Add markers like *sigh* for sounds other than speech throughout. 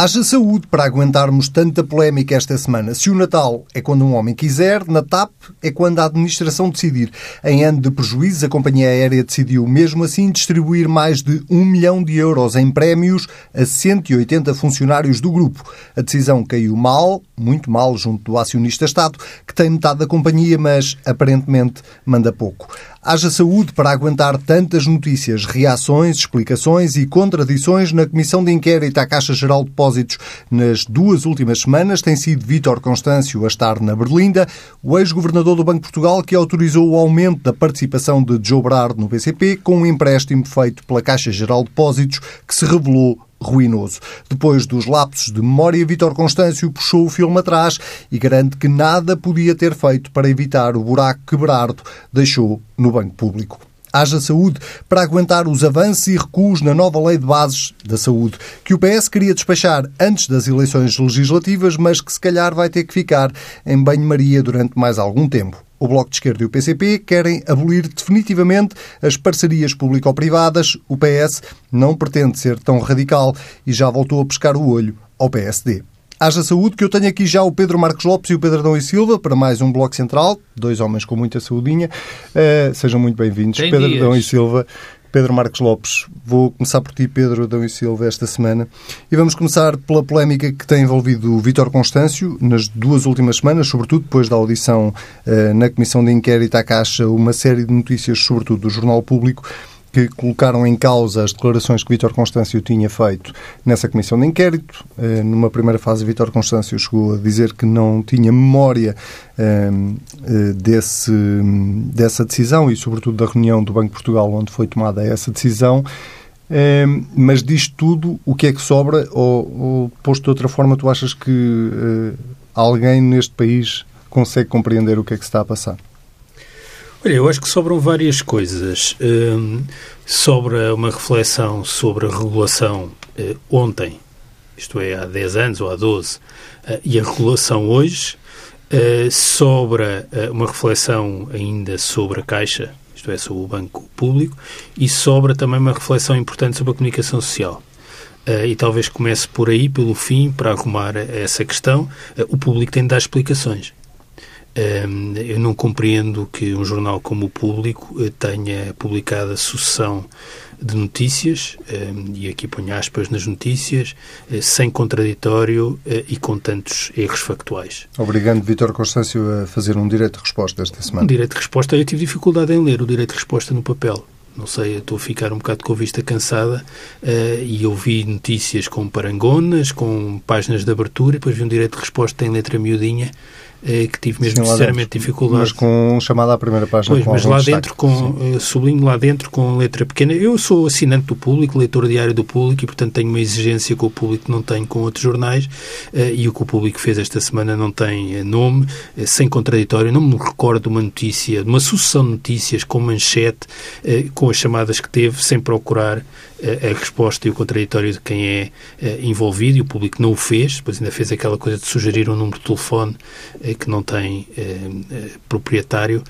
Haja saúde para aguentarmos tanta polémica esta semana. Se o Natal é quando um homem quiser, na TAP é quando a administração decidir. Em ano de prejuízo, a companhia aérea decidiu, mesmo assim, distribuir mais de um milhão de euros em prémios a 180 funcionários do grupo. A decisão caiu mal, muito mal, junto do acionista Estado, que tem metade da companhia, mas aparentemente manda pouco. Haja saúde para aguentar tantas notícias, reações, explicações e contradições na Comissão de Inquérito à Caixa Geral de Depósitos nas duas últimas semanas. Tem sido Vítor Constâncio a estar na Berlinda, o ex-governador do Banco de Portugal que autorizou o aumento da participação de Joe Brard no BCP com um empréstimo feito pela Caixa Geral de Depósitos que se revelou ruinoso. Depois dos lapsos de memória, Vítor Constâncio puxou o filme atrás e garante que nada podia ter feito para evitar o buraco que Berardo deixou no banco público. Haja saúde para aguentar os avanços e recuos na nova lei de bases da saúde, que o PS queria despachar antes das eleições legislativas, mas que se calhar vai ter que ficar em banho-maria durante mais algum tempo. O Bloco de Esquerda e o PCP querem abolir definitivamente as parcerias público-privadas. O PS não pretende ser tão radical e já voltou a pescar o olho ao PSD. Haja saúde, que eu tenho aqui já o Pedro Marcos Lopes e o Pedro Adão e Silva para mais um Bloco Central, dois homens com muita saudinha. Uh, sejam muito bem-vindos. Pedro dias. Adão e Silva, Pedro Marcos Lopes. Vou começar por ti, Pedro Adão e Silva, esta semana. E vamos começar pela polémica que tem envolvido o Vítor Constâncio nas duas últimas semanas, sobretudo depois da audição uh, na Comissão de Inquérito à Caixa, uma série de notícias, sobretudo do Jornal Público, que colocaram em causa as declarações que Vítor Constâncio tinha feito nessa comissão de inquérito. Uh, numa primeira fase, Vítor Constâncio chegou a dizer que não tinha memória uh, desse, dessa decisão e, sobretudo, da reunião do Banco de Portugal onde foi tomada essa decisão. Uh, mas disto tudo, o que é que sobra? Ou, ou posto de outra forma, tu achas que alguém neste país consegue compreender o que é que se está a passar? Olha, eu acho que sobram várias coisas. Um, sobra uma reflexão sobre a regulação uh, ontem, isto é, há 10 anos ou há 12, uh, e a regulação hoje. Uh, sobra uh, uma reflexão ainda sobre a Caixa, isto é, sobre o Banco Público, e sobra também uma reflexão importante sobre a comunicação social. Uh, e talvez comece por aí, pelo fim, para arrumar essa questão. o público tem de dar explicações eu não compreendo que um jornal como o Público eh, tenha publicado a sucessão de notícias, e aqui ponho aspas nas notícias, eh, sem contraditório eh, e com tantos erros factuais. Obrigando Vítor Constâncio a fazer um direito de resposta esta semana. Um direito de resposta, eu tive dificuldade em ler o direito de resposta no papel não sei, estou a ficar um bocado com a vista cansada uh, e ouvi notícias com parangonas, com páginas de abertura, e depois vi um direito de resposta em letra miudinha que tive mesmo Sim, sinceramente dificuldade. Mas com chamada à primeira página. Pois, mas lá dentro, com, uh, sublinho lá dentro com letra pequena. Eu sou assinante do público, leitor diário do público e, portanto, tenho uma exigência com o público que não tenho com outros jornais uh, e o que o público fez esta semana não tem nome, sem contraditório. Não me recordo de uma notícia, de uma sucessão de notícias com manchete, com as chamadas que teve, sem procurar a resposta e o contraditório de quem é envolvido e o público não o fez, depois ainda fez aquela coisa de sugerir um número de telefone que não tem eh, proprietário.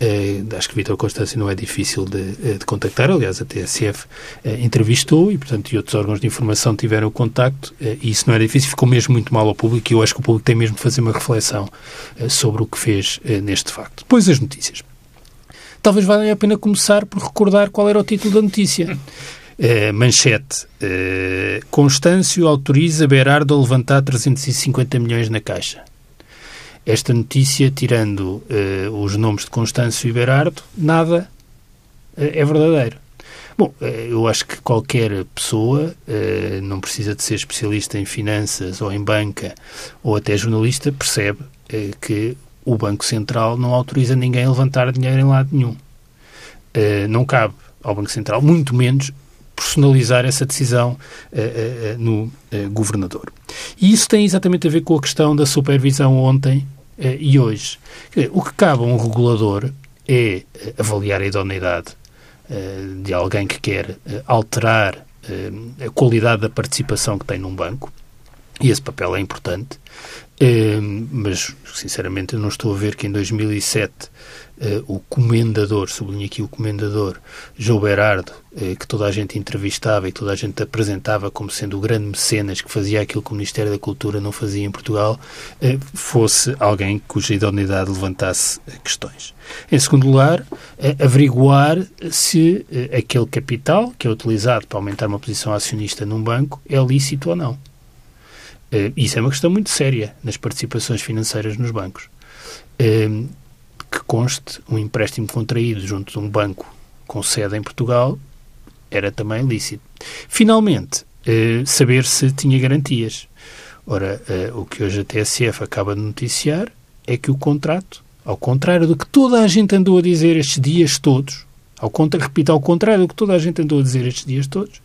Eh, acho que Vitor Constâncio não é difícil de, de, contactar. Aliás, a TSF entrevistou e, portanto, e outros órgãos de informação tiveram o contacto. e isso não é difícil, ficou mesmo muito mal ao público e eu acho que o público tem mesmo de fazer uma reflexão sobre o que fez neste facto. Depois as notícias. Talvez valha a pena começar por recordar qual era o título da notícia. Uh, *laughs* manchete. Uh, Constâncio autoriza Berardo a levantar 350 milhões na Caixa. Esta notícia, tirando uh, os nomes de Constâncio e Berardo, nada é verdadeiro. Bom, eu acho que qualquer pessoa, não precisa de ser especialista em finanças ou em banca ou até jornalista, percebe que o Banco Central não autoriza ninguém a levantar dinheiro em lado nenhum. Não cabe ao Banco Central, muito menos personalizar essa decisão uh, uh, no uh, governador. E isso tem exatamente a ver com a questão da supervisão ontem e hoje. O que cabe a um regulador é avaliar a idoneidade de alguém que quer alterar a qualidade da participação que tem num banco E esse papel é importante. Eh, mas, sinceramente, eu não estou a ver que em 2007 Uh, o comendador, sublinho aqui o comendador, João Berardo, uh, que toda a gente entrevistava e toda a gente apresentava como sendo o grande mecenas que fazia aquilo que o Ministério da Cultura não fazia em Portugal, fosse alguém cuja idoneidade levantasse questões. Em segundo lugar, averiguar se aquele capital que é utilizado para aumentar uma posição acionista num banco é lícito ou não. Isso é uma questão muito séria nas participações financeiras nos bancos que conste um empréstimo contraído junto de um banco com sede em Portugal era também lícito. Finalmente, eh, saber se tinha garantias. Ora, eh, o que hoje a TSF acaba de noticiar é que o contrato, ao contrário do que toda a gente andou a dizer estes dias todos, ao contra, repito, ao contrário do que toda a gente andou a dizer estes dias todos,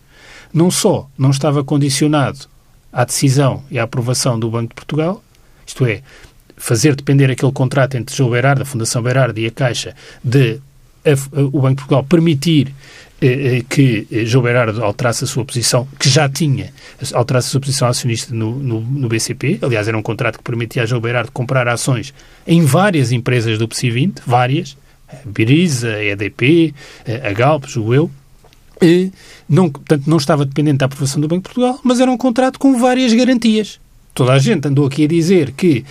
não só não estava condicionado à decisão e à aprovação do Banco de Portugal, isto é, fazer depender aquele contrato entre João Berardo, a Fundação Berardo e a Caixa de a, o Banco de Portugal permitir eh, eh que eh, João Berardo alterasse a sua posição, que já tinha, alterasse a sua posição acionista no, no, no, BCP. Aliás, era um contrato que permitia a João Berardo comprar ações em várias empresas do PSI 20, várias, a Biriza, a EDP, a Galp, julgo eu. Não, portanto, não estava dependente da aprovação do Banco de Portugal, mas era um contrato com várias garantias. Toda a gente andou aqui a dizer que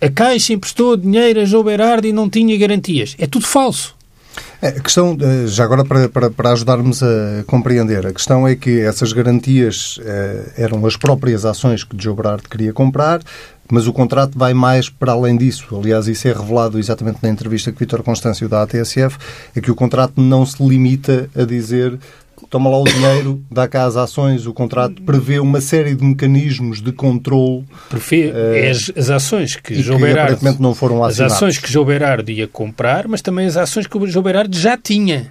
a Caixa emprestou dinheiro a João Berardi e não tinha garantias. É tudo falso. É, a questão, eh, já agora para, para, para, ajudarmos a compreender, a questão é que essas garantias eh, eram as próprias ações que Joe Berardi queria comprar, mas o contrato vai mais para além disso. Aliás, isso é revelado exatamente na entrevista que Vítor Constâncio dá à TSF, é que o contrato não se limita a dizer toma lá o dinheiro, dá cá as ações, o contrato prevê uma série de mecanismos de controle. Prevê uh, as, as, ações que João Berardo... não foram As ações que João Berardo ia comprar, mas também as ações que o João Berardo já tinha.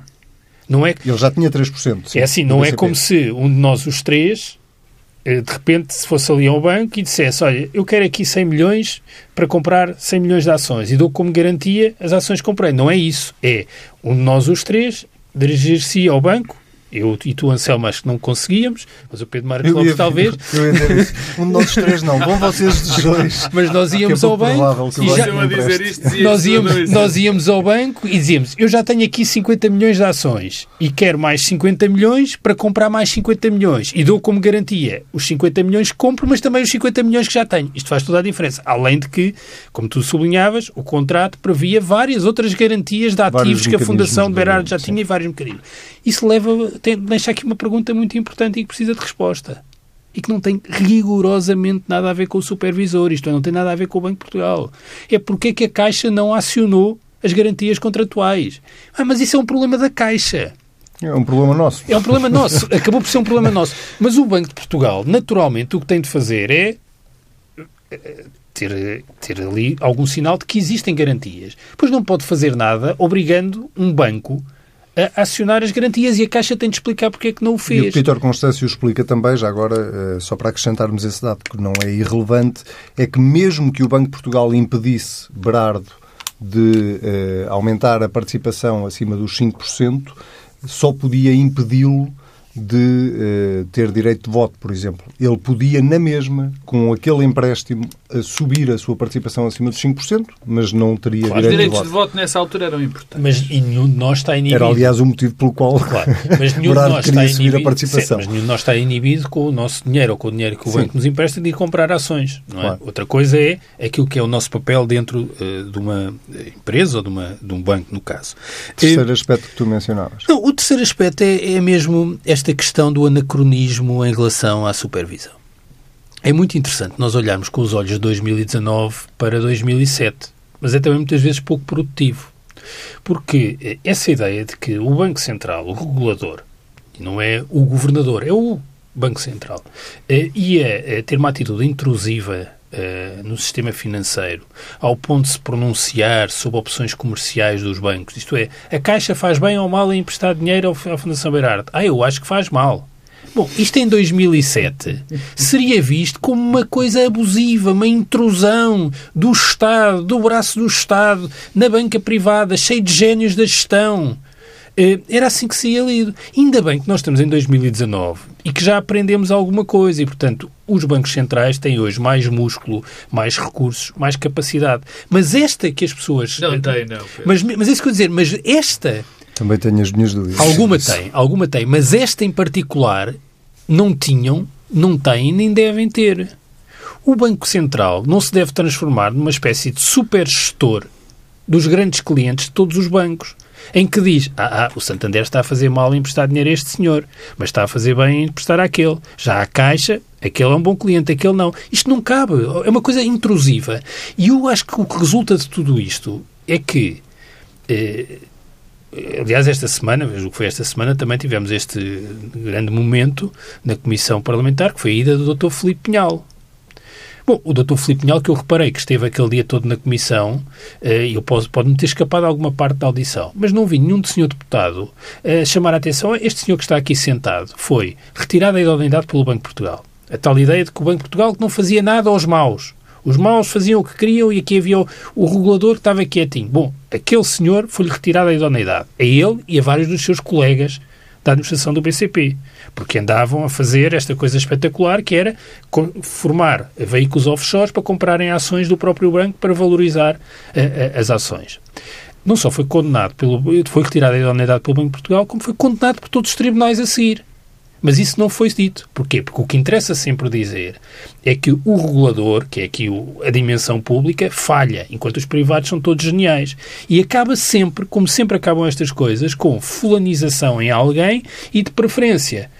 Não é... Ele já tinha 3%. Sim, é assim, não é como se um de nós, os três, eh, de repente se fosse ali ao banco e dissesse, olha, eu quero aqui 100 milhões para comprar 100 milhões de ações e dou como garantia as ações que comprei. Não é isso. É um de nós, os três, dirigir-se ao banco eu e tu, Anselmo, acho que não conseguíamos, mas o Pedro Marcos Lopes talvez. *laughs* Eu ia dizer isso. Um de nós três não, vão vocês dos dois. Mas nós íamos ao banco e já, nós, íamos, nós íamos ao banco e dizíamos, eu já tenho aqui 50 milhões de ações e quero mais 50 milhões para comprar mais 50 milhões e dou como garantia os 50 milhões que compro, mas também os 50 milhões que já tenho. Isto faz toda a diferença. Além de que, como tu sublinhavas, o contrato previa várias outras garantias de ativos que a Fundação de Berardo já tinha e vários mecanismos. Isso leva tem, deixa aqui uma pergunta muito importante e que precisa de resposta. E que não tem rigorosamente nada a ver com o supervisor, isto é, não tem nada a ver com o Banco de Portugal. É porque é que a Caixa não acionou as garantias contratuais. Ah, mas isso é um problema da Caixa. É um problema nosso. É um problema nosso. *laughs* Acabou por ser um problema nosso. Mas o Banco de Portugal, naturalmente, o que tem de fazer é eh, ter, ter ali algum sinal de que existem garantias. Pois não pode fazer nada obrigando um banco acionar as garantias e a Caixa tem de explicar porque é que não o fez. E o Peter Constâncio explica também, já agora, eh, só para acrescentarmos esse dado, que não é irrelevante, é que mesmo que o Banco de Portugal impedisse Berardo de eh, aumentar a participação acima dos 5%, só podia impedi-lo de uh, ter direito de voto, por exemplo. Ele podia, na mesma, com aquele empréstimo, uh, subir a sua participação acima dos 5%, mas não teria claro, direito Os direitos de voto. de voto nessa altura eram importantes. Mas e nenhum de nós está inibido. Era, aliás, o motivo pelo qual claro, mas *laughs* nenhum de nós está inibido, a participação. Sim, mas nenhum de nós está inibido com o nosso dinheiro ou com o dinheiro que o banco nos empresta de ir comprar ações. Não é? Claro. Outra coisa é aquilo que é o nosso papel dentro uh, de uma empresa ou de, uma, de um banco, no caso. Terceiro aspecto que tu mencionavas. Não, o terceiro aspecto é, é mesmo esta questão do anacronismo em relação à supervisão. É muito interessante nós olharmos com os olhos de 2019 para 2007, mas é também muitas vezes pouco produtivo. Porque eh, essa ideia de que o Banco Central, o regulador, não é o governador, é o Banco Central, eh, ia eh, ter uma atitude intrusiva Uh, no sistema financeiro, ao ponto de se pronunciar sobre opções comerciais dos bancos. Isto é, a Caixa faz bem ou mal em emprestar dinheiro à Fundação Beirarte? Ah, eu acho que faz mal. Bom, isto em 2007 seria visto como uma coisa abusiva, uma intrusão do Estado, do braço do Estado, na banca privada, cheio de génios da gestão. Eh, era assim que se ia lido. Ainda bem que nós estamos em 2019 e que já aprendemos alguma coisa e, portanto, os bancos centrais têm hoje mais músculo, mais recursos, mais capacidade. Mas esta que as pessoas... Não tem, não. Mas, mas é isso que eu dizer, mas esta... Também tenho as minhas dúvidas. Alguma tem, alguma tem, mas esta em particular não tinham, não têm nem devem ter. O Banco Central não se deve transformar numa espécie de super gestor dos grandes clientes de todos os bancos, em que diz: ah, ah, o Santander está a fazer mal em emprestar dinheiro a este senhor, mas está a fazer bem em emprestar àquele. Já a Caixa, aquele é um bom cliente, aquele não. Isto não cabe, é uma coisa intrusiva. E eu acho que o que resulta de tudo isto é que. Eh, Aliás, esta semana, vejo que foi esta semana, também tivemos este grande momento na Comissão Parlamentar, que foi a ida do Dr. Filipe Pinhal. Bom, o Dr. Filipe Pinhal, que eu reparei que esteve aquele dia todo na Comissão, eh, eu posso, pode-me ter escapado alguma parte da audição, mas não vi nenhum senhor deputado eh, chamar a atenção a este senhor que está aqui sentado. Foi retirado a idoneidade pelo Banco de Portugal. A tal ideia de que o Banco de Portugal não fazia nada aos maus. Os maus faziam o que queriam e aqui havia o, o regulador que estava quietinho. Bom, aquele senhor foi-lhe retirado a idoneidade. A ele e a vários dos seus colegas da administração do BCP. Porque andavam a fazer esta coisa espetacular que era formar veículos offshores para comprarem ações do próprio banco para valorizar uh, uh, as ações. Não só foi condenado pelo, foi retirado a idoneidade pelo Banco de Portugal, como foi condenado por todos os tribunais a seguir. Mas isso não foi dito. Porquê? Porque o que interessa sempre dizer é que o regulador, que é aqui a dimensão pública, falha, enquanto os privados são todos geniais. E acaba sempre, como sempre acabam estas coisas, com fulanização em alguém e, de preferência,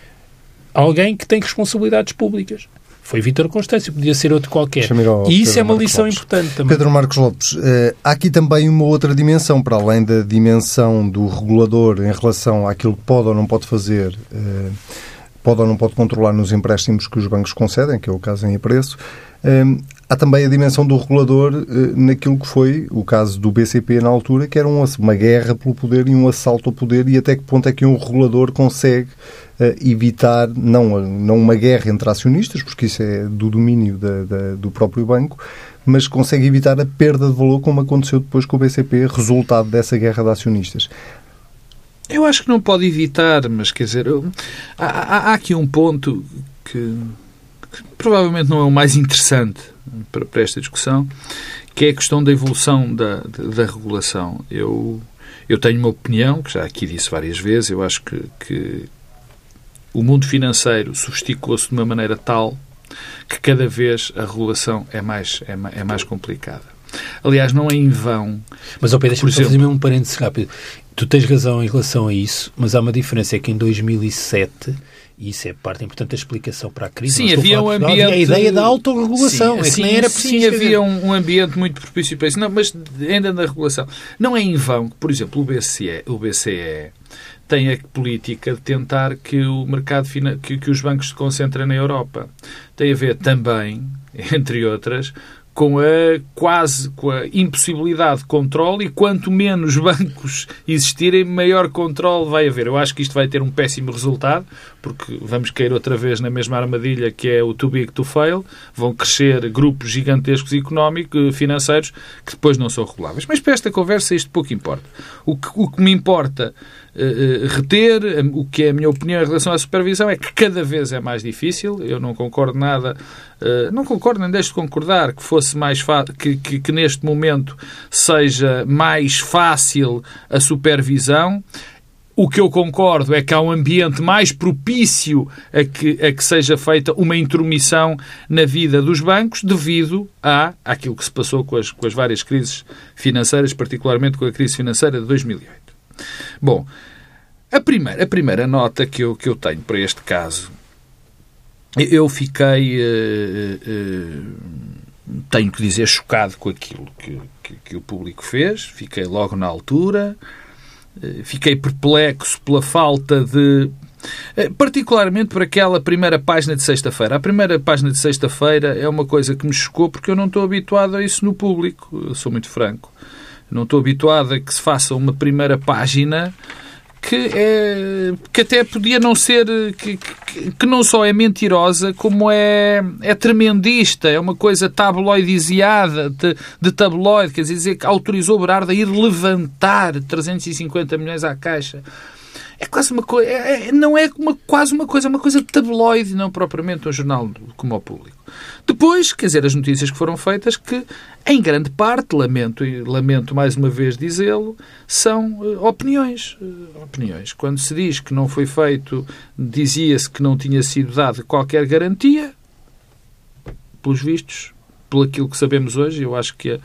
alguém que tem responsabilidades públicas. Foi Vítor Constâncio, podia ser outro qualquer. E isso Pedro é uma Marcos lição Lopes. importante também. Pedro Marcos Lopes, eh, há aqui também uma outra dimensão, para além da dimensão do regulador em relação àquilo que pode ou não pode fazer eh, pode ou não pode controlar nos empréstimos que os bancos concedem, que é o caso em apreço. Hum, há também a dimensão do regulador eh, naquilo que foi o caso do BCP na altura, que era uma guerra pelo poder e um assalto ao poder, e até que ponto é que um regulador consegue eh, evitar, não, não uma guerra entre acionistas, porque isso é do domínio da, da, do próprio banco, mas consegue evitar a perda de valor, como aconteceu depois com o BCP, resultado dessa guerra de acionistas. Eu acho que não pode evitar, mas quer dizer, eu, há, há, aqui um ponto que, que, provavelmente não é o mais interessante para, para, esta discussão, que é a questão da evolução da, da, da, regulação. Eu, eu tenho uma opinião, que já aqui disse várias vezes, eu acho que, que o mundo financeiro sofisticou-se de uma maneira tal que cada vez a regulação é mais, é, é mais complicada. Aliás, não é em vão. Mas, oh Pedro, deixa-me fazer um parênteses rápido. Tu tens razão em relação a isso, mas há uma diferença, é que em 2007 e isso é parte importante da explicação para a crise. Sim, havia um ambiente... a ideia da autorregulação. Sim, é sim, nem era preciso sim havia um, um, ambiente muito propício para isso. Não, mas ainda na regulação. Não é em vão que, por exemplo, o BCE, o BCE tem a política de tentar que o mercado que, que os bancos se concentrem na Europa. Tem a ver também, *laughs* entre outras, com a quase com a impossibilidade de controle e quanto menos *laughs* bancos existirem, maior controle vai haver. Eu acho que isto vai ter um péssimo resultado, porque vamos cair outra vez na mesma armadilha que é o too big to fail. Vão crescer grupos gigantescos económicos, financeiros, que depois não são reguláveis. Mas para esta conversa isto pouco importa. O que, o que me importa uh, reter, o que é a minha opinião em relação à supervisão, é que cada vez é mais difícil. Eu não concordo nada, uh, não concordo nem deixo de concordar que fosse mais que, que, que neste momento seja mais fácil a supervisão. O que eu concordo é que há um ambiente mais propício a que, a que seja feita uma intromissão na vida dos bancos devido a aquilo que se passou com as, com as várias crises financeiras, particularmente com a crise financeira de 2008. Bom, a primeira, a primeira nota que eu, que eu tenho para este caso, eu fiquei, uh, uh, tenho que dizer, chocado com aquilo que, que, que, o público fez, fiquei logo na altura, fiquei perplexo pela falta de. Particularmente por aquela primeira página de sexta-feira. A primeira página de sexta-feira é uma coisa que me chocou porque eu não estou habituado a isso no público, sou muito franco. Não estou habituado a que se faça uma primeira página que, é, que até podia não ser, que, que, que, não só é mentirosa, como é, é tremendista, é uma coisa tabloidiziada, de, de tabloide, quer dizer, que autorizou Berardo a ir levantar 350 milhões à Caixa. É quase uma coisa, é, é, não é uma, quase uma coisa, é uma coisa tabloide, não propriamente um jornal como o público. Depois, quer dizer, as notícias que foram feitas, que em grande parte, lamento, lamento mais uma vez dizê-lo, são uh, opiniões. Uh, opiniões. Quando se diz que não foi feito, dizia-se que não tinha sido dada qualquer garantia, pelos vistos, pelo aquilo que sabemos hoje, eu acho que a,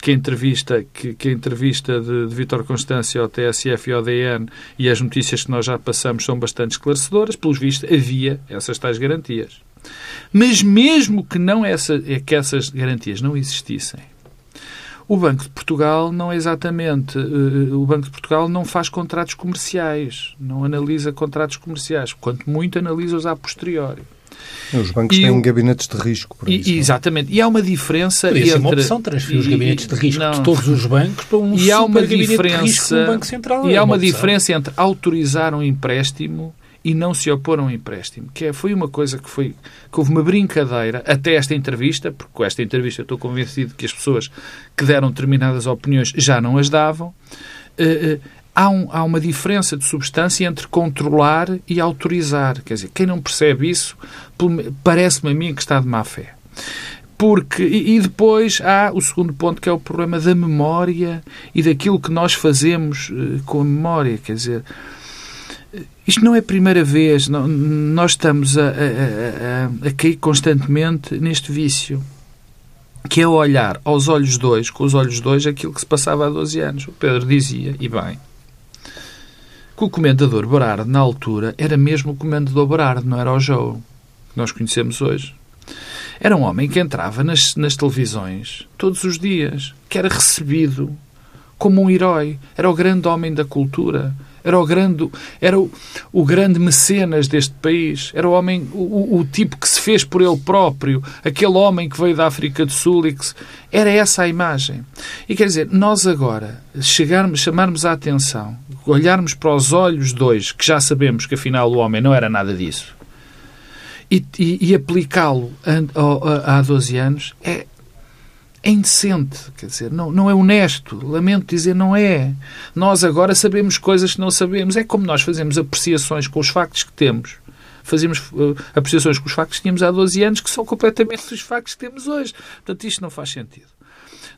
que a entrevista, que, que a entrevista de, de Vítor Constâncio ao TSF e ao DN e as notícias que nós já passamos são bastante esclarecedoras, pelos vistos havia essas tais garantias. Mas mesmo que, não essa, é que essas garantias não existissem, o Banco de Portugal não é exatamente. Uh, o Banco de Portugal não faz contratos comerciais, não analisa contratos comerciais, quanto muito analisa-os a posteriori. Os bancos e têm gabinetes de risco, por isso. E, é? exatamente. E há uma diferença Podia entre... uma opção, transferir os gabinetes de risco não. de todos os bancos para um e há uma diferença... Banco Central. E é há uma, uma diferença entre autorizar um empréstimo e não se opor a um empréstimo. Que é, foi uma coisa que foi que houve uma brincadeira até esta entrevista, porque com esta entrevista estou convencido que as pessoas que deram determinadas opiniões já não as davam. Uh, uh, há, um, há, uma diferença de substância entre controlar e autorizar. Quer dizer, quem não percebe isso, parece-me a mim que está de má fé. Porque, e, depois há o segundo ponto, que é o problema da memória e daquilo que nós fazemos uh, com a memória. Quer dizer, isto não é a primeira vez. Não, nós estamos a, a, a, a, cair constantemente neste vício, que é olhar aos olhos dois, com os olhos dois, aquilo que se passava há 12 anos. O Pedro dizia, e bem, que o comendador Berardo, na altura, era mesmo o comendador Berardo, não era o Joe, que nós conhecemos hoje. Era um homem que entrava nas, nas televisões todos os dias, que era recebido como um herói, era o grande homem da cultura, era o grande, era o, o grande mecenas deste país. Era o homem, o, o, tipo que se fez por ele próprio. Aquele homem que veio da África do Sul e que... Se... Era essa a imagem. E quer dizer, nós agora chegarmos, chamarmos a atenção, olharmos para os olhos dois, que já sabemos que afinal o homem não era nada disso, e, e, e aplicá-lo há 12 anos, é, é indecente, quer dizer, não, não é honesto. Lamento dizer, não é. Nós agora sabemos coisas que não sabemos. É como nós fazemos apreciações com os factos que temos. Fazemos uh, apreciações com os factos que tínhamos há 12 anos que são completamente os factos que temos hoje. Portanto, isto não faz sentido.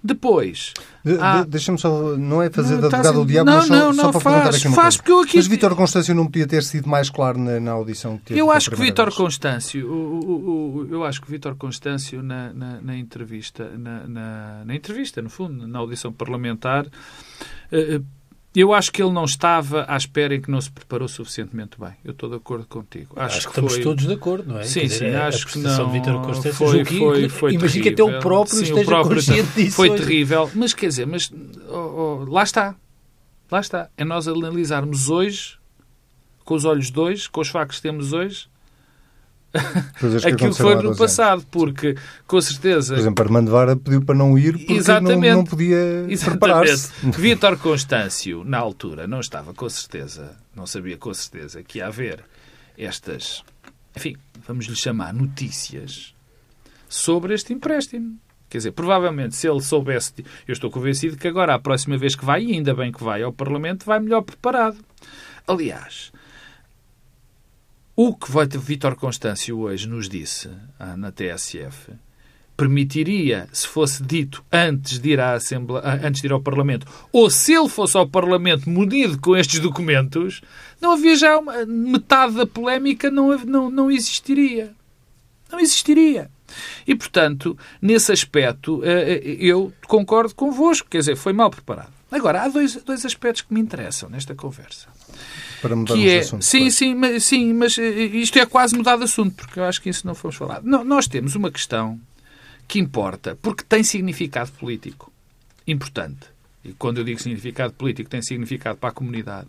Depois. De, há... de, Deixa-me só. Não é fazer não, de advogado ao diabo, não, mas só, não, só para faz, perguntar aqui uma faz coisa. Porque eu aqui... Mas Vítor Constâncio não podia ter sido mais claro na, na audição que teve. Eu acho que Vítor Constâncio, o, o, o, eu acho que Vítor Constâncio na, na, na entrevista, na, na, na, entrevista, no fundo, na audição parlamentar, uh, eu acho que ele não estava à espera e que não se preparou suficientemente bem. Eu estou de acordo contigo. Acho, acho que, que, estamos foi... todos de acordo, não é? Sim, dizer, sim, acho que não. De Vítor Constância foi, foi, foi Imagino que até o próprio sim, esteja o próprio consciente *laughs* disso. Foi hoje. terrível. Mas quer dizer, mas oh, oh, lá está. Lá está. É nós analisarmos hoje, com os olhos dois, com os factos que temos hoje, que aquilo que foi no passado, porque com certeza. Por exemplo, Armando Vara pediu para não ir porque Exatamente. Não, não podia preparar-se. *laughs* Vítor Constâncio, na altura, não estava com certeza, não sabia com certeza que ia haver estas, enfim, vamos lhe chamar notícias sobre este empréstimo. Quer dizer, provavelmente, se ele soubesse, eu estou convencido que agora, a próxima vez que vai, e ainda bem que vai ao Parlamento, vai melhor preparado. Aliás, o que Vítor Constâncio hoje nos disse ah, na TSF permitiria, se fosse dito antes de ir à Assembleia, ah, antes de ir ao Parlamento, ou se ele fosse ao Parlamento munido com estes documentos, não havia já uma, metade da polémica não, não, não existiria. Não existiria. E, portanto, nesse aspecto, eh, eh, eu concordo convosco. Quer dizer, foi mal preparado. Agora, há dois, dois aspectos que me interessam nesta conversa para mudar que é, assunto. Sim, sim, mas, sim, mas eh, isto é quase mudar de assunto, porque eu acho que isso não fomos falar. Não, nós temos uma questão que importa, porque tem significado político importante. E quando eu digo significado político, tem significado para a comunidade.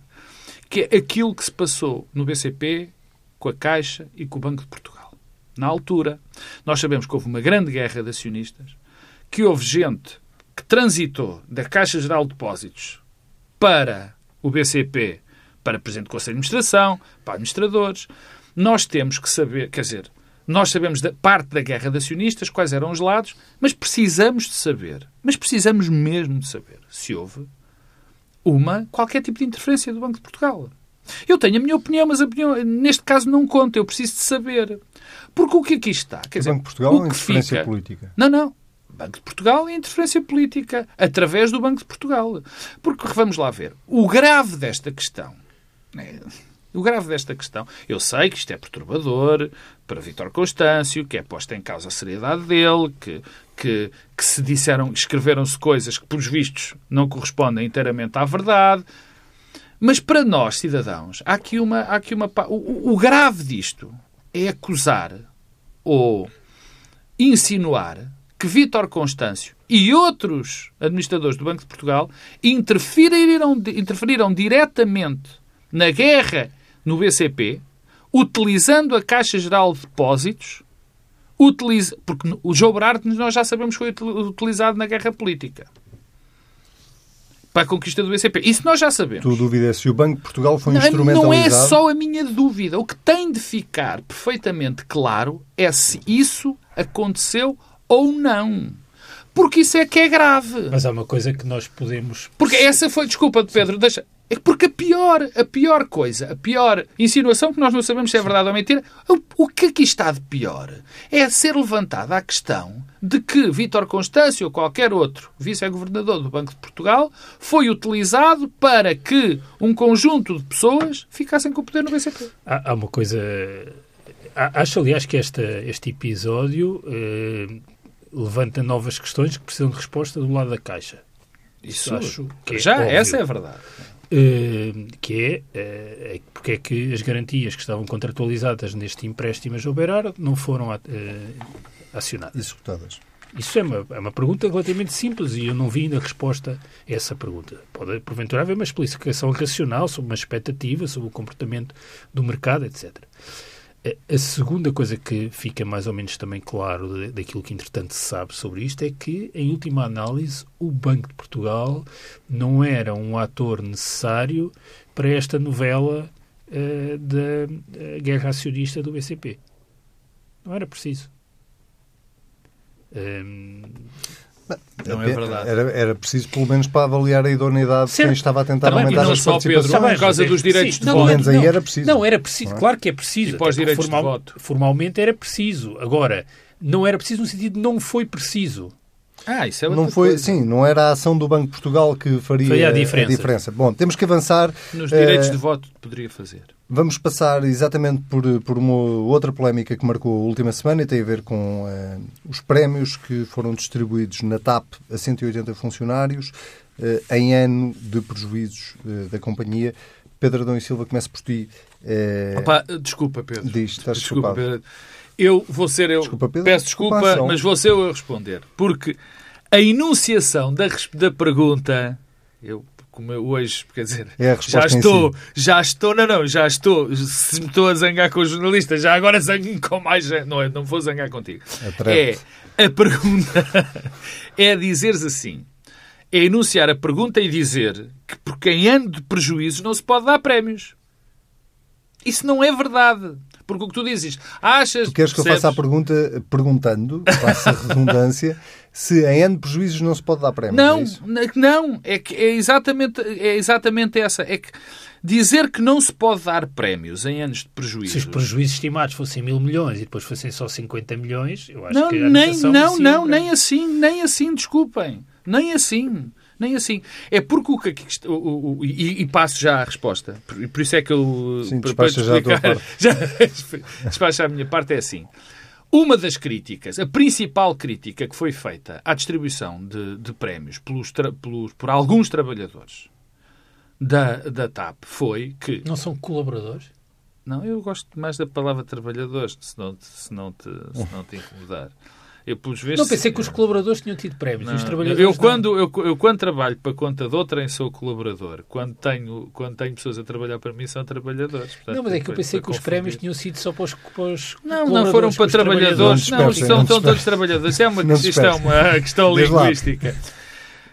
Que é aquilo que se passou no BCP, com a Caixa e com o Banco de Portugal. Na altura, nós sabemos que houve uma grande guerra de acionistas, que houve gente que transitou da Caixa Geral de Depósitos para o BCP para Presidente do Conselho de Administração, para administradores. Nós temos que saber, quer dizer, nós sabemos da parte da guerra de acionistas, quais eram os lados, mas precisamos de saber, mas precisamos mesmo de saber se houve uma, qualquer tipo de interferência do Banco de Portugal. Eu tenho a minha opinião, mas a opinião, neste caso não conta, eu preciso de saber. Porque o que aqui está? Quer o dizer, Banco de Portugal o que interferência fica- política? Não, não. Banco de Portugal e interferência política através do Banco de Portugal. Porque vamos lá ver. O grave desta questão. Né, O grave desta questão, eu sei que isto é perturbador para Vítor Constâncio, que é posta em causa a seriedade dele, que, que, que se disseram, escreveram-se coisas que, pelos vistos, não correspondem inteiramente à verdade. Mas para nós, cidadãos, há aqui uma. Há aqui uma o- o grave disto é acusar ou insinuar que Vítor Constâncio e outros administradores do Banco de Portugal interferiram, interferiram diretamente na guerra no BCP, utilizando a Caixa Geral de Depósitos, utiliza, porque o João Berardo nós já sabemos que foi util- utilizado na guerra política para a conquista do BCP. Isso nós já sabemos. Tu dúvidas se o Banco de Portugal foi Não, não instrumentalizado? é só a minha dúvida. O que tem de ficar perfeitamente claro é se isso aconteceu ou não. Porque isso é que é grave. Mas há uma coisa que nós podemos. Porque essa foi, desculpa, Pedro, deixa. É porque a pior, a pior coisa, a pior insinuação que nós não sabemos se é verdade ou mentira, o, que aqui está de pior é ser levantada a questão de que Vítor Constâncio ou qualquer outro vice-governador do Banco de Portugal foi utilizado para que um conjunto de pessoas ficassem com o poder no BCP. Há, há uma coisa. Acho, aliás, que esta, este episódio eh, levanta novas questões que precisam de resposta do lado da Caixa. Isso acho que é já, óbvio. essa é a verdade. Eh, que é, eh, é porque é que as garantias que estavam contratualizadas neste empréstimo a João Berardo não foram eh, acionadas. Executadas. Isso é uma, é uma pergunta relativamente simples e eu não vi ainda resposta a essa pergunta. Pode, porventura, haver uma explicação racional sobre uma expectativa, sobre o comportamento do mercado, etc. A- segunda coisa que fica mais ou menos também claro da- daquilo que, entretanto, se sabe sobre isto é que, em última análise, o Banco de Portugal não era um ator necessário para esta novela eh, da guerra acionista do BCP. Não era preciso. Hum, Não é verdade. Era, era preciso, pelo menos, para avaliar a idoneidade de Certo. quem estava a tentar bem, aumentar não as só, Pedro, participações. por causa dos direitos de não, voto. Pelo menos aí não, era preciso. Não, era preciso, Não é? claro que é preciso. E para os direitos porque de voto. Formalmente era preciso. Agora, não era preciso no sentido de não foi preciso. Ah, isso é outra Não foi, coisa. sim, não era a ação do Banco de Portugal que faria Faria a diferença. Bom, temos que avançar. Nos direitos Eh, de voto poderia fazer. Vamos passar exatamente por, por uma outra polémica que marcou a última semana e tem a ver com eh, os prémios que foram distribuídos na TAP a 180 funcionários eh, em ano de prejuízos eh, da companhia. Pedro Adão e Silva, começa por ti. Opa, desculpa, Pedro. Diz, estás desculpa, desculpado. Pedro. Eu vou ser eu. Desculpa, Pedro. Peço desculpa, Desculpa, mas vou ser eu a responder. Porque a enunciação da, da pergunta. Eu, como eu hoje, quer dizer, É já estou, si. já estou, não, não, já estou. Se me estou a zangar com os jornalistas, já agora zango com mais gente. Não, é, não vou zangar contigo. Atreve-te. É, a pergunta *laughs* é dizeres assim. É enunciar a pergunta e dizer que porque em ano de prejuízos não se pode dar prémios. Isso não é verdade. Porque o que tu dizes, achas... Tu queres que eu percebes? faça a pergunta perguntando, faça a *laughs* redundância, se em ano de prejuízos não se pode dar prémios? Não, é isso? n- não, é que é exatamente, é exatamente essa. É que dizer que não se pode dar prémios em anos de prejuízo. Se os prejuízos estimados fossem mil milhões e depois fossem só 50 milhões, eu acho Não, que a nem, não, não, nem assim, nem assim, desculpem. Nem assim. Nem assim. É porque o que aqui está- o- e, e passo já a resposta. Por, por isso é que eu. Sim, para- já a tua explicar- *laughs* já despacha a minha parte é assim. Uma das críticas, a principal crítica que foi feita à distribuição de, de prémios pelos, pelos- por alguns trabalhadores da, da TAP foi que. Não são colaboradores? Não, eu gosto mais da palavra trabalhadores, se não, te- se não, te, se não te incomodar. Eu, pelos vistos, Não, pensei que os colaboradores tinham tido prémios. não, os trabalhadores eu, quando, eu, eu quando trabalho para conta de outrem sou colaborador. Quando tenho, quando tenho pessoas a trabalhar para mim são trabalhadores. Portanto, Não, mas é que eu pensei que os confundir. prémios tinham sido só para os, para os Não, não foram para os trabalhadores. Não Não, são todos trabalhadores. É uma, isto é uma questão linguística.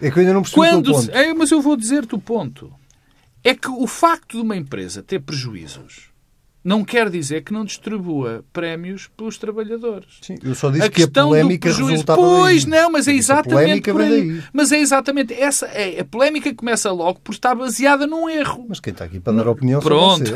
É que eu ainda não percebi o Quando, se- ponto. é, mas eu vou dizer-te o ponto. é que o facto de uma empresa ter prejuízos não quer dizer que não distribua prémios pelos trabalhadores. Sim, eu só disse a que a polémica resultava Pois, daí. não, mas é exatamente por aí. Mas é exatamente essa. É, a polémica começa logo por estar baseada num erro. Mas quem está aqui para dar opinião Pronto.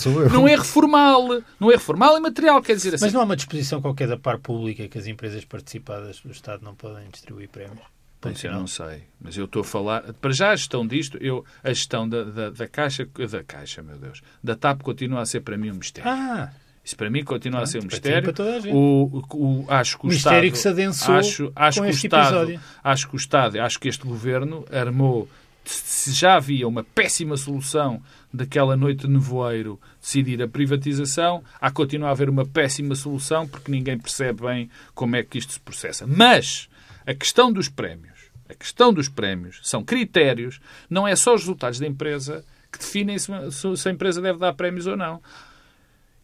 são não eu. Num erro formal. Num erro formal e material, quer dizer assim. Mas não há uma disposição qualquer da par pública que as empresas participadas do Estado não podem distribuir prémios? Pois eu não sei, mas eu estou a falar. Para já a gestão disto, eu, a gestão da, da, da Caixa, da Caixa, meu Deus, da TAP continua a ser para mim um mistério. Ah! Isso para mim continua a ser um mistério. O, o, acho que o mistério Estado, que se adensou acho, acho com que este o Estado, episódio. Acho que o Estado, acho que este governo armou. Se já havia uma péssima solução daquela noite de nevoeiro decidir a privatização, há continuar a haver uma péssima solução porque ninguém percebe bem como é que isto se processa. Mas a questão dos prémios, a questão dos prémios são critérios, não é só os resultados da empresa que definem se a empresa deve dar prémios ou não.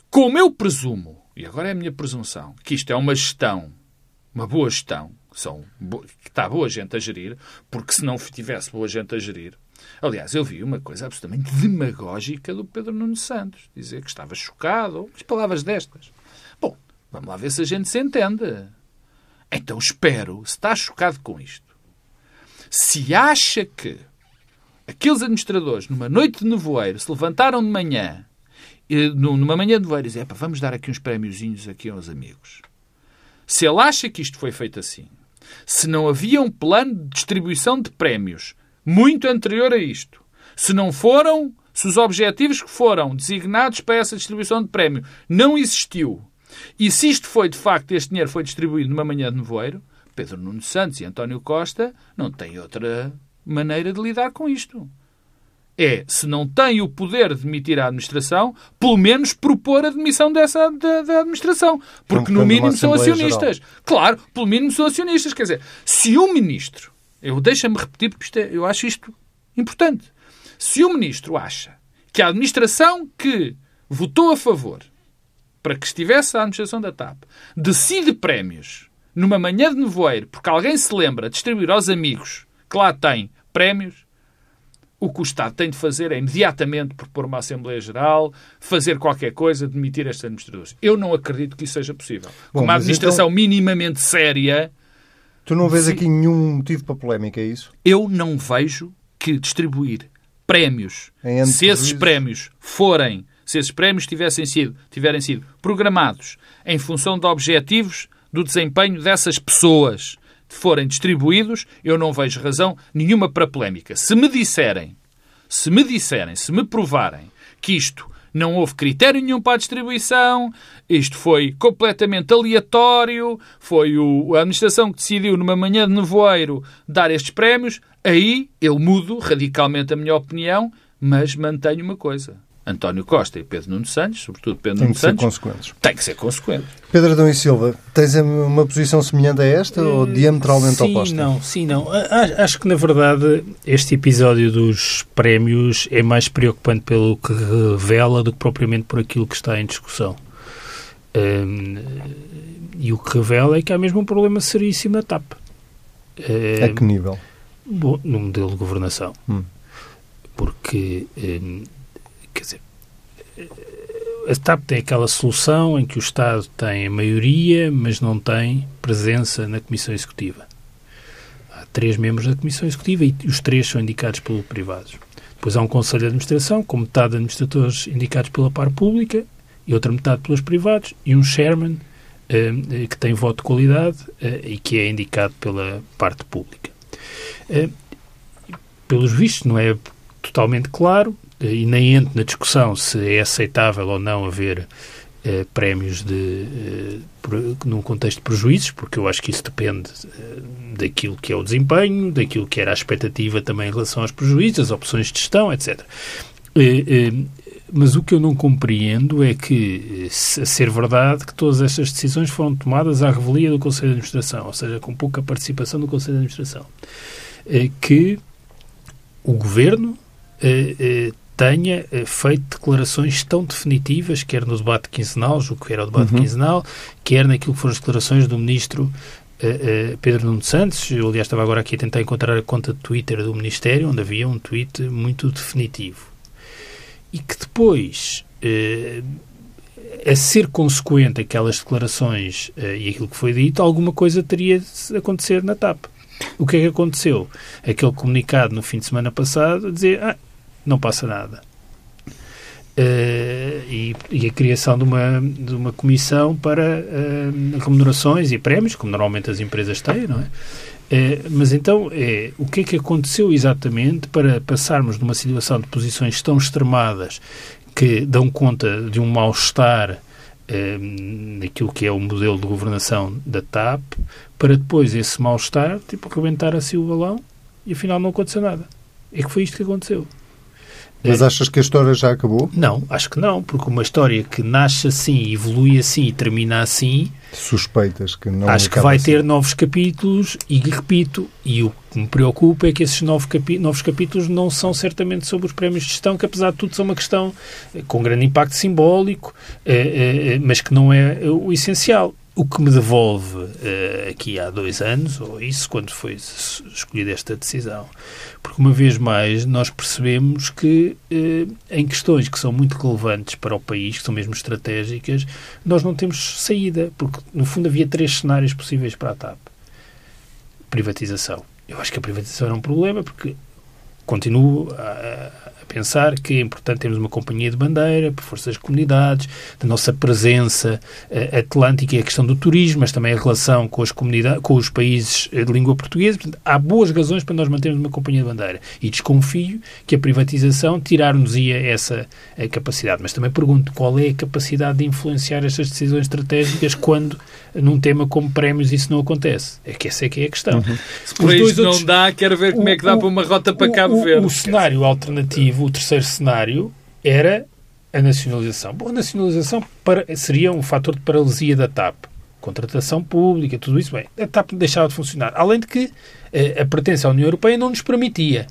Como eu presumo, e agora é a minha presunção, que isto é uma gestão, uma boa gestão, são, que está boa gente a gerir, porque se não tivesse boa gente a gerir. Aliás, eu vi uma coisa absolutamente demagógica do Pedro Nuno Santos, dizer que estava chocado, as palavras destas. Bom, vamos lá ver se a gente se entende. Então espero, se está chocado com isto, se acha que aqueles administradores, numa noite de nevoeiro, se levantaram de manhã, numa manhã de nevoeiro, e dizem, vamos dar aqui uns prémiozinhos aqui aos amigos. Se ele acha que isto foi feito assim, se não havia um plano de distribuição de prémios muito anterior a isto, se não foram, se os objetivos que foram designados para essa distribuição de prémio não existiu, e se isto foi, de facto, este dinheiro foi distribuído numa manhã de nevoeiro, Pedro Nuno Santos e António Costa não têm outra maneira de lidar com isto. É, se não tem o poder de demitir a administração, pelo menos propor a demissão dessa da, da administração. Porque, no mínimo, são acionistas. Geral. Claro, pelo mínimo são acionistas. Quer dizer, se um ministro, eu deixa-me repetir porque é, eu acho isto importante. Se o ministro acha que a administração que votou a favor para que estivesse a administração da TAP decide prémios numa manhã de nevoeiro, porque alguém se lembra de distribuir aos amigos que lá têm prémios, o que o Estado tem de fazer é imediatamente propor uma Assembleia Geral, fazer qualquer coisa, demitir estes administradores. Eu não acredito que isso seja possível. Bom, Com uma administração então, minimamente séria. Tu não vês aqui nenhum motivo para polémica, é isso? Eu não vejo que distribuir prémios, se esses prémios forem, se esses prémios tivessem sido, tiverem sido programados em função de objetivos do desempenho dessas pessoas forem distribuídos, eu não vejo razão nenhuma para polémica. Se me disserem, se me disserem, se me provarem que isto não houve critério nenhum para a distribuição, isto foi completamente aleatório, foi o, a administração que decidiu numa manhã de nevoeiro dar estes prémios, aí eu mudo radicalmente a minha opinião, mas mantenho uma coisa. António Costa e Pedro Nuno Santos, sobretudo Pedro tem Nuno que Santos, ser consequentes. tem que ser consequentes. Pedro Adão e Silva, tens uma posição semelhante a esta ou diametralmente sim, oposta? Não, sim, não. Acho que, na verdade, este episódio dos prémios é mais preocupante pelo que revela do que propriamente por aquilo que está em discussão. Um, e o que revela é que há mesmo um problema seríssimo na TAP. Um, a que nível? Bom, no modelo de governação. Hum. Porque... Um, quer dizer, a TAP tem aquela solução em que o Estado tem a maioria, mas não tem presença na Comissão Executiva. Há três membros da Comissão Executiva e os três são indicados pelos privados. Depois há um Conselho de Administração, com metade de administradores indicados pela par pública e outra metade pelos privados, e um chairman eh, que tem voto de qualidade eh, e que é indicado pela parte pública. Eh, pelos vistos, não é totalmente claro, e nem entro na discussão se é aceitável ou não haver eh, prémios de, eh, num contexto de prejuízos, porque eu acho que isso depende eh, daquilo que é o desempenho, daquilo que era a expectativa também em relação aos prejuízos, as opções de gestão, etc. mas o que eu não compreendo é que, a ser verdade, que todas estas decisões foram tomadas à revelia do Conselho de Administração, ou seja, com pouca participação do Conselho de Administração, que o Governo tenha feito declarações tão definitivas, quer no debate quinzenal, julgo que era o debate uhum. quinzenal, quer naquilo que foram as declarações do ministro uh, uh, Pedro Nuno Santos. Eu, aliás, estava agora aqui a tentar encontrar a conta de Twitter do Ministério, onde havia um tweet muito definitivo. e que depois, eh, a ser consequente aquelas declarações eh, e aquilo que foi dito, alguma coisa teria de acontecer na TAP. O que é que aconteceu? Aquele comunicado no fim de semana passado a dizer ah, não passa nada. Uh, e, e, a criação de uma, de uma comissão para uh, remunerações e prémios, como normalmente as empresas têm, não é? Uh, mas então, é, o que é que aconteceu exatamente para passarmos de uma situação de posições tão extremadas que dão conta de um mal-estar naquilo que é o modelo de governação da TAP, para depois esse mal-estar, tipo, rebentar assim o balão e afinal não aconteceu nada. É que foi isto que aconteceu. Mas achas que a história já acabou? Não, acho que não, porque uma história que nasce assim, evolui assim e termina assim. Suspeitas que não. Acho que vai assim. ter novos capítulos e repito, e o que me preocupa é que esses novos, capi novos capítulos não são certamente sobre os prémios de gestão, que apesar de tudo são uma questão eh, com grande impacto simbólico, eh, eh, mas que não é o essencial. O que me devolve uh, aqui há dois anos, ou isso, quando foi escolhida esta decisão. Porque, uma vez mais, nós percebemos que uh, em questões que são muito relevantes para o país, que são mesmo estratégicas, nós não temos saída. Porque, no fundo, havia três cenários possíveis para a TAP. Privatização. Eu acho que a privatização era um problema, porque continuo a, pensar que é importante termos uma companhia de bandeira, por força das comunidades, da nossa presença uh, atlântica e a questão do turismo, mas também a relação com as comunidades, com os países eh, de língua portuguesa. Portanto, há boas razões para nós mantermos uma companhia de bandeira. E desconfio que a privatização tirar-nos-ia essa uh, capacidade. Mas também pergunto qual é a capacidade de influenciar estas decisões estratégicas quando, num tema como prémios, isso não acontece. É que essa é que é a questão. Uhum. Se por isso não dá, quero ver como o, é que dá o, para uma rota para Cabo Verde. O cenário alternativo o terceiro cenário era a nacionalização. Bom, a nacionalização para, seria um fator de paralisia da TAP. Contratação pública, tudo isso, bem, a TAP deixava de funcionar. Além de que eh, a pertença à União Europeia não nos permitia.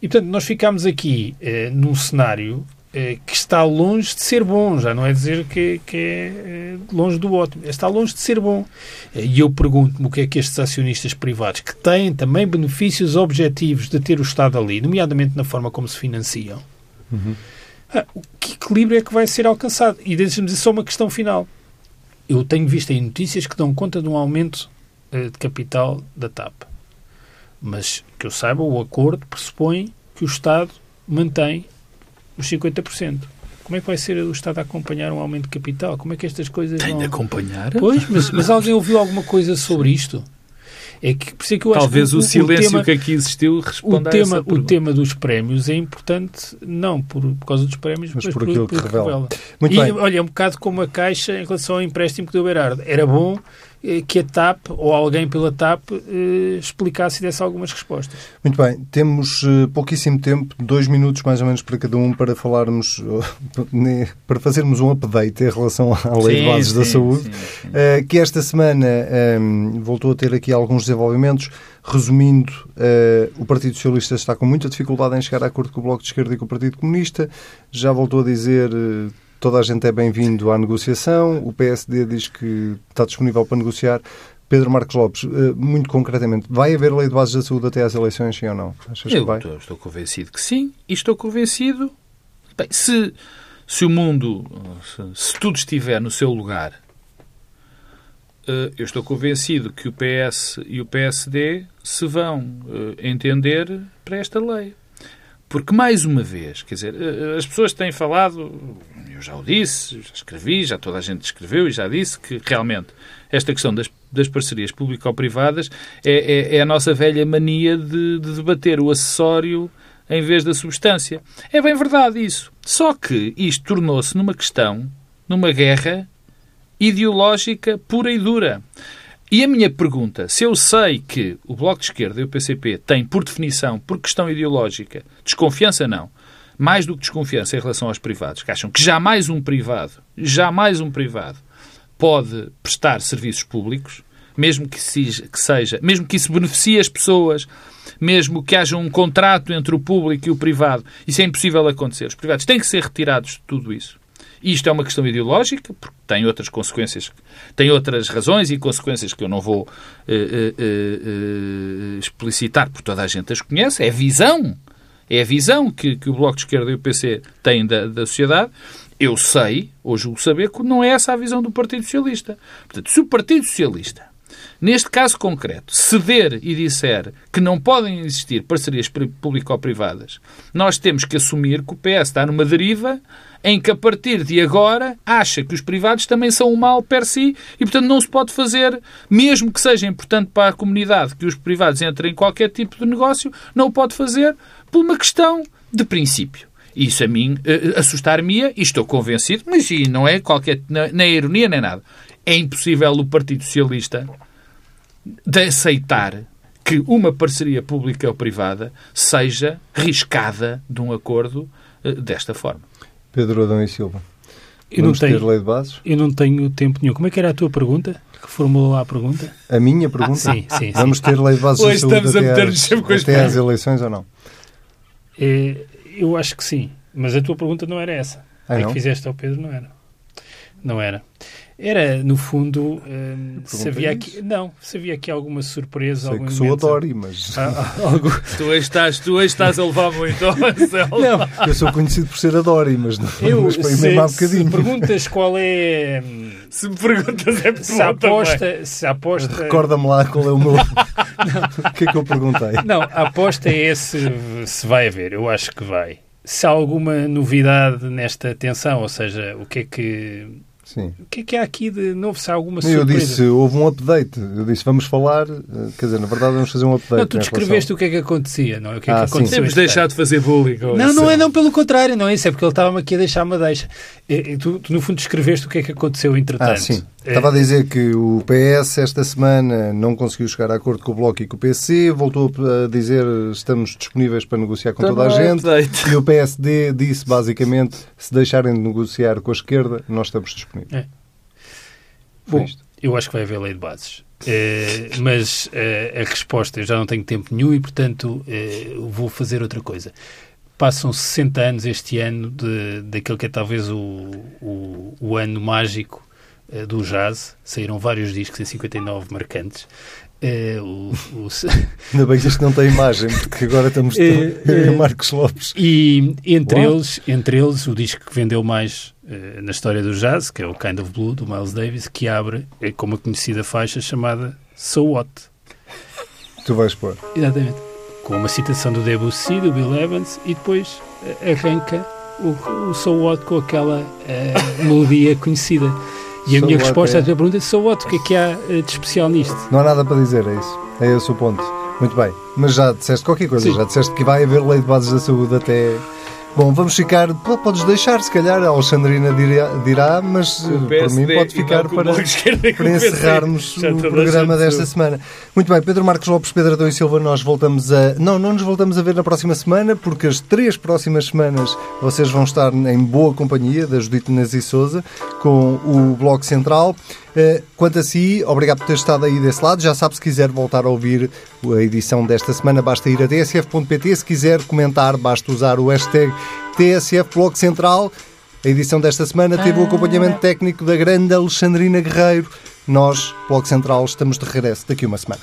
E, portanto, nós ficámos aqui eh, num cenário que está longe de ser bom, já não é dizer que, que é eh, longe do ótimo, está longe de ser bom. Eh, e eu pergunto-me o que é que estes acionistas privados, que têm também benefícios objetivos de ter o Estado ali, nomeadamente na forma como se financiam, uhum. ah, que equilíbrio é que vai ser alcançado? E deixa-me dizer só uma questão final. Eu tenho visto aí notícias que dão conta de um aumento de capital da TAP. Mas, que eu saiba, o acordo pressupõe que o Estado mantém os 50%. Como é que vai ser o Estado a acompanhar um aumento de capital? Como é que estas coisas Tem vão... de acompanhar? Pois, mas, mas *laughs* alguém ouviu alguma coisa sobre isto? É que, por isso é que eu Talvez acho que o, o silêncio tema, que aqui existiu responda o tema, a essa O tema dos prémios é importante, não por, por causa dos prémios, mas, mas por, por aquilo por, que revela. revela. Muito e, bem. olha, é um bocado como a Caixa em relação ao empréstimo que deu Berardo. Era bom eh, que a TAP ou alguém pela TAP eh, explicasse e desse algumas respostas. Muito bem, temos eh, pouquíssimo tempo, dois minutos mais ou menos para cada um para falarmos, *laughs* para fazermos um update em relação à Lei sim, de Bases sim, da Saúde, sim, que esta semana ehm, voltou a ter aqui alguns desenvolvimentos. Resumindo, o Partido Socialista está com muita dificuldade em chegar a acordo com o Bloco de Esquerda e com o Partido Comunista. Já voltou a dizer Toda a gente é bem-vindo à negociação. O PSD diz que está disponível para negociar. Pedro Marcos Lopes, eh, muito concretamente, vai haver lei de bases da saúde até às eleições, sim ou não? Achas Eu que vai? Estou, estou convencido que sim. E estou convencido... Bem, se, se o mundo, se, se tudo estiver no seu lugar, eh, eu estou convencido que o PS e o PSD se vão eh, entender para esta lei. Porque, mais uma vez, quer dizer, as pessoas têm falado, eu já o disse, já escrevi, já toda a gente escreveu e já disse que realmente esta questão das, das parcerias público-privadas é, é, é, a nossa velha mania de, de debater o acessório em vez da substância. É bem verdade isso. Só que isto tornou-se numa questão, numa guerra ideológica pura e dura. E a minha pergunta, se eu sei que o Bloco de Esquerda e o PCP têm, por definição, por questão ideológica, desconfiança não, mais do que desconfiança em relação aos privados, que acham que jamais um privado, jamais um privado pode prestar serviços públicos, mesmo que, seja, mesmo que isso beneficie as pessoas, mesmo que haja um contrato entre o público e o privado, isso é impossível acontecer. Os privados têm que ser retirados de tudo isso. Isto é uma questão ideológica, porque tem outras consequências, tem outras razões e consequências que eu não vou uh, uh, uh, explicitar, porque toda a gente as conhece. É visão é a visão que, que o Bloco de Esquerda e o PC têm da, da sociedade. Eu sei, ou julgo saber, que não é essa a visão do Partido Socialista. Portanto, se o Partido Socialista, neste caso concreto, ceder e disser que não podem existir parcerias público-privadas, nós temos que assumir que o PS está numa deriva em que a partir de agora acha que os privados também são um mal per si e, portanto, não se pode fazer, mesmo que seja importante para a comunidade que os privados entrem em qualquer tipo de negócio, não o pode fazer por uma questão de princípio. Isso a mim uh, assustar-me-ia, e estou convencido, mas não é qualquer, nem ironia nem nada. É impossível o Partido Socialista de aceitar que uma parceria pública ou privada seja riscada de um acordo uh, desta forma. Pedro Adão e Silva. Eu Vamos não tenho, lei de bases? Eu não tenho tempo nenhum. Como é que era a tua pergunta? Que formulou lá a pergunta? A minha pergunta? Ah, sim, sim. Vamos sim. ter lei de bases Hoje estamos a meter-nos sempre com até às eleições ou não? É, eu acho que sim. Mas a tua pergunta não era essa. Ah, é que fizeste ao Pedro, não era. Não era. Era, no fundo, hum, se havia aqui, não, se havia aqui alguma surpresa. Sei algum que sou Dori, mas... *laughs* Ah, ah, algo... tu, estás, tu estás a levar muito ao Não, eu sou conhecido por ser a Dori, mas, não, eu, mas foi se, mesmo há bocadinho. Se perguntas qual é... Se me perguntas é se aposta, se aposta... Recorda-me lá qual é o meu... *laughs* o que é que eu perguntei? Não, a aposta é se, se vai haver. Eu acho que vai. Se há alguma novidade nesta tensão, ou seja, o que é que Sim. O que é que há aqui de novo? Se há alguma surpresa? Eu disse, houve um update. Eu disse, vamos falar, eh, quer dizer, na verdade vamos fazer um update. Não, tu descreveste relação... o que é que acontecia, não é? O que é ah, que aconteceu? Temos deixado de fazer bullying. Não, não é não, pelo contrário, não é isso, é porque ele estava-me aqui a deixar uma deixa. E, tu, tu, no fundo, descreveste o que é que aconteceu entretanto. Ah, sim. É... Estava a dizer que o PS esta semana não conseguiu chegar a acordo com o Bloco e com o PC, voltou a dizer estamos disponíveis para negociar com toda a gente e o PSD disse basicamente se deixarem de negociar com a esquerda, nós estamos disponíveis. É. Bom, eu acho que vai haver lei de bases. É, mas é, a resposta, eu já não tenho tempo nenhum e, portanto, é, vou fazer outra coisa. Passam 60 anos este ano de, daquele que é talvez o, o, o ano mágico do jazz. Saíram vários discos em 59 marcantes. É, o, o... *laughs* Ainda bem que isto não tem imagem, porque agora estamos é, é, *laughs* Marcos Lopes. E entre eles, entre eles, o disco que vendeu mais na história do jazz, que é o Kind of Blue, do Miles Davis, que abre é, com uma conhecida faixa chamada So What. Tu vais pôr. Exatamente. Com uma citação do Debussy, do Bill Evans, e depois uh, arranca o, o So What com aquela uh, melodia conhecida. E a so minha resposta é... à tua pergunta é só what, o que é que há eh, de especial nisto? Não há nada para dizer, é isso. É esse o ponto. Muito bem. Mas já disseste qualquer coisa, Sim. já disseste que vai haver lei de bases da saúde até Bom, vamos ficar. Podes deixar, se calhar, a Alexandrina dirá, dirá mas eh, por mim pode ficar para, para encerrarmos o programa desta semana. Muito bem, Pedro Marcos Lopes, Pedro Adão e Silva, nós voltamos a. Não, não nos voltamos a ver na próxima semana, porque as três próximas semanas vocês vão estar em boa companhia da Judite Nazi Souza com o Bloco Central. Eh, quanto a si, obrigado por ter estado aí desse lado. Já sabe, se quiser voltar a ouvir a edição desta semana, basta ir a tsf.pt. Se quiser comentar, basta usar o hashtag TSF Bloco Central. A edição desta semana teve o acompanhamento técnico da grande Alexandrina Guerreiro. Nós, Bloco Central, estamos de regresso daqui a uma semana.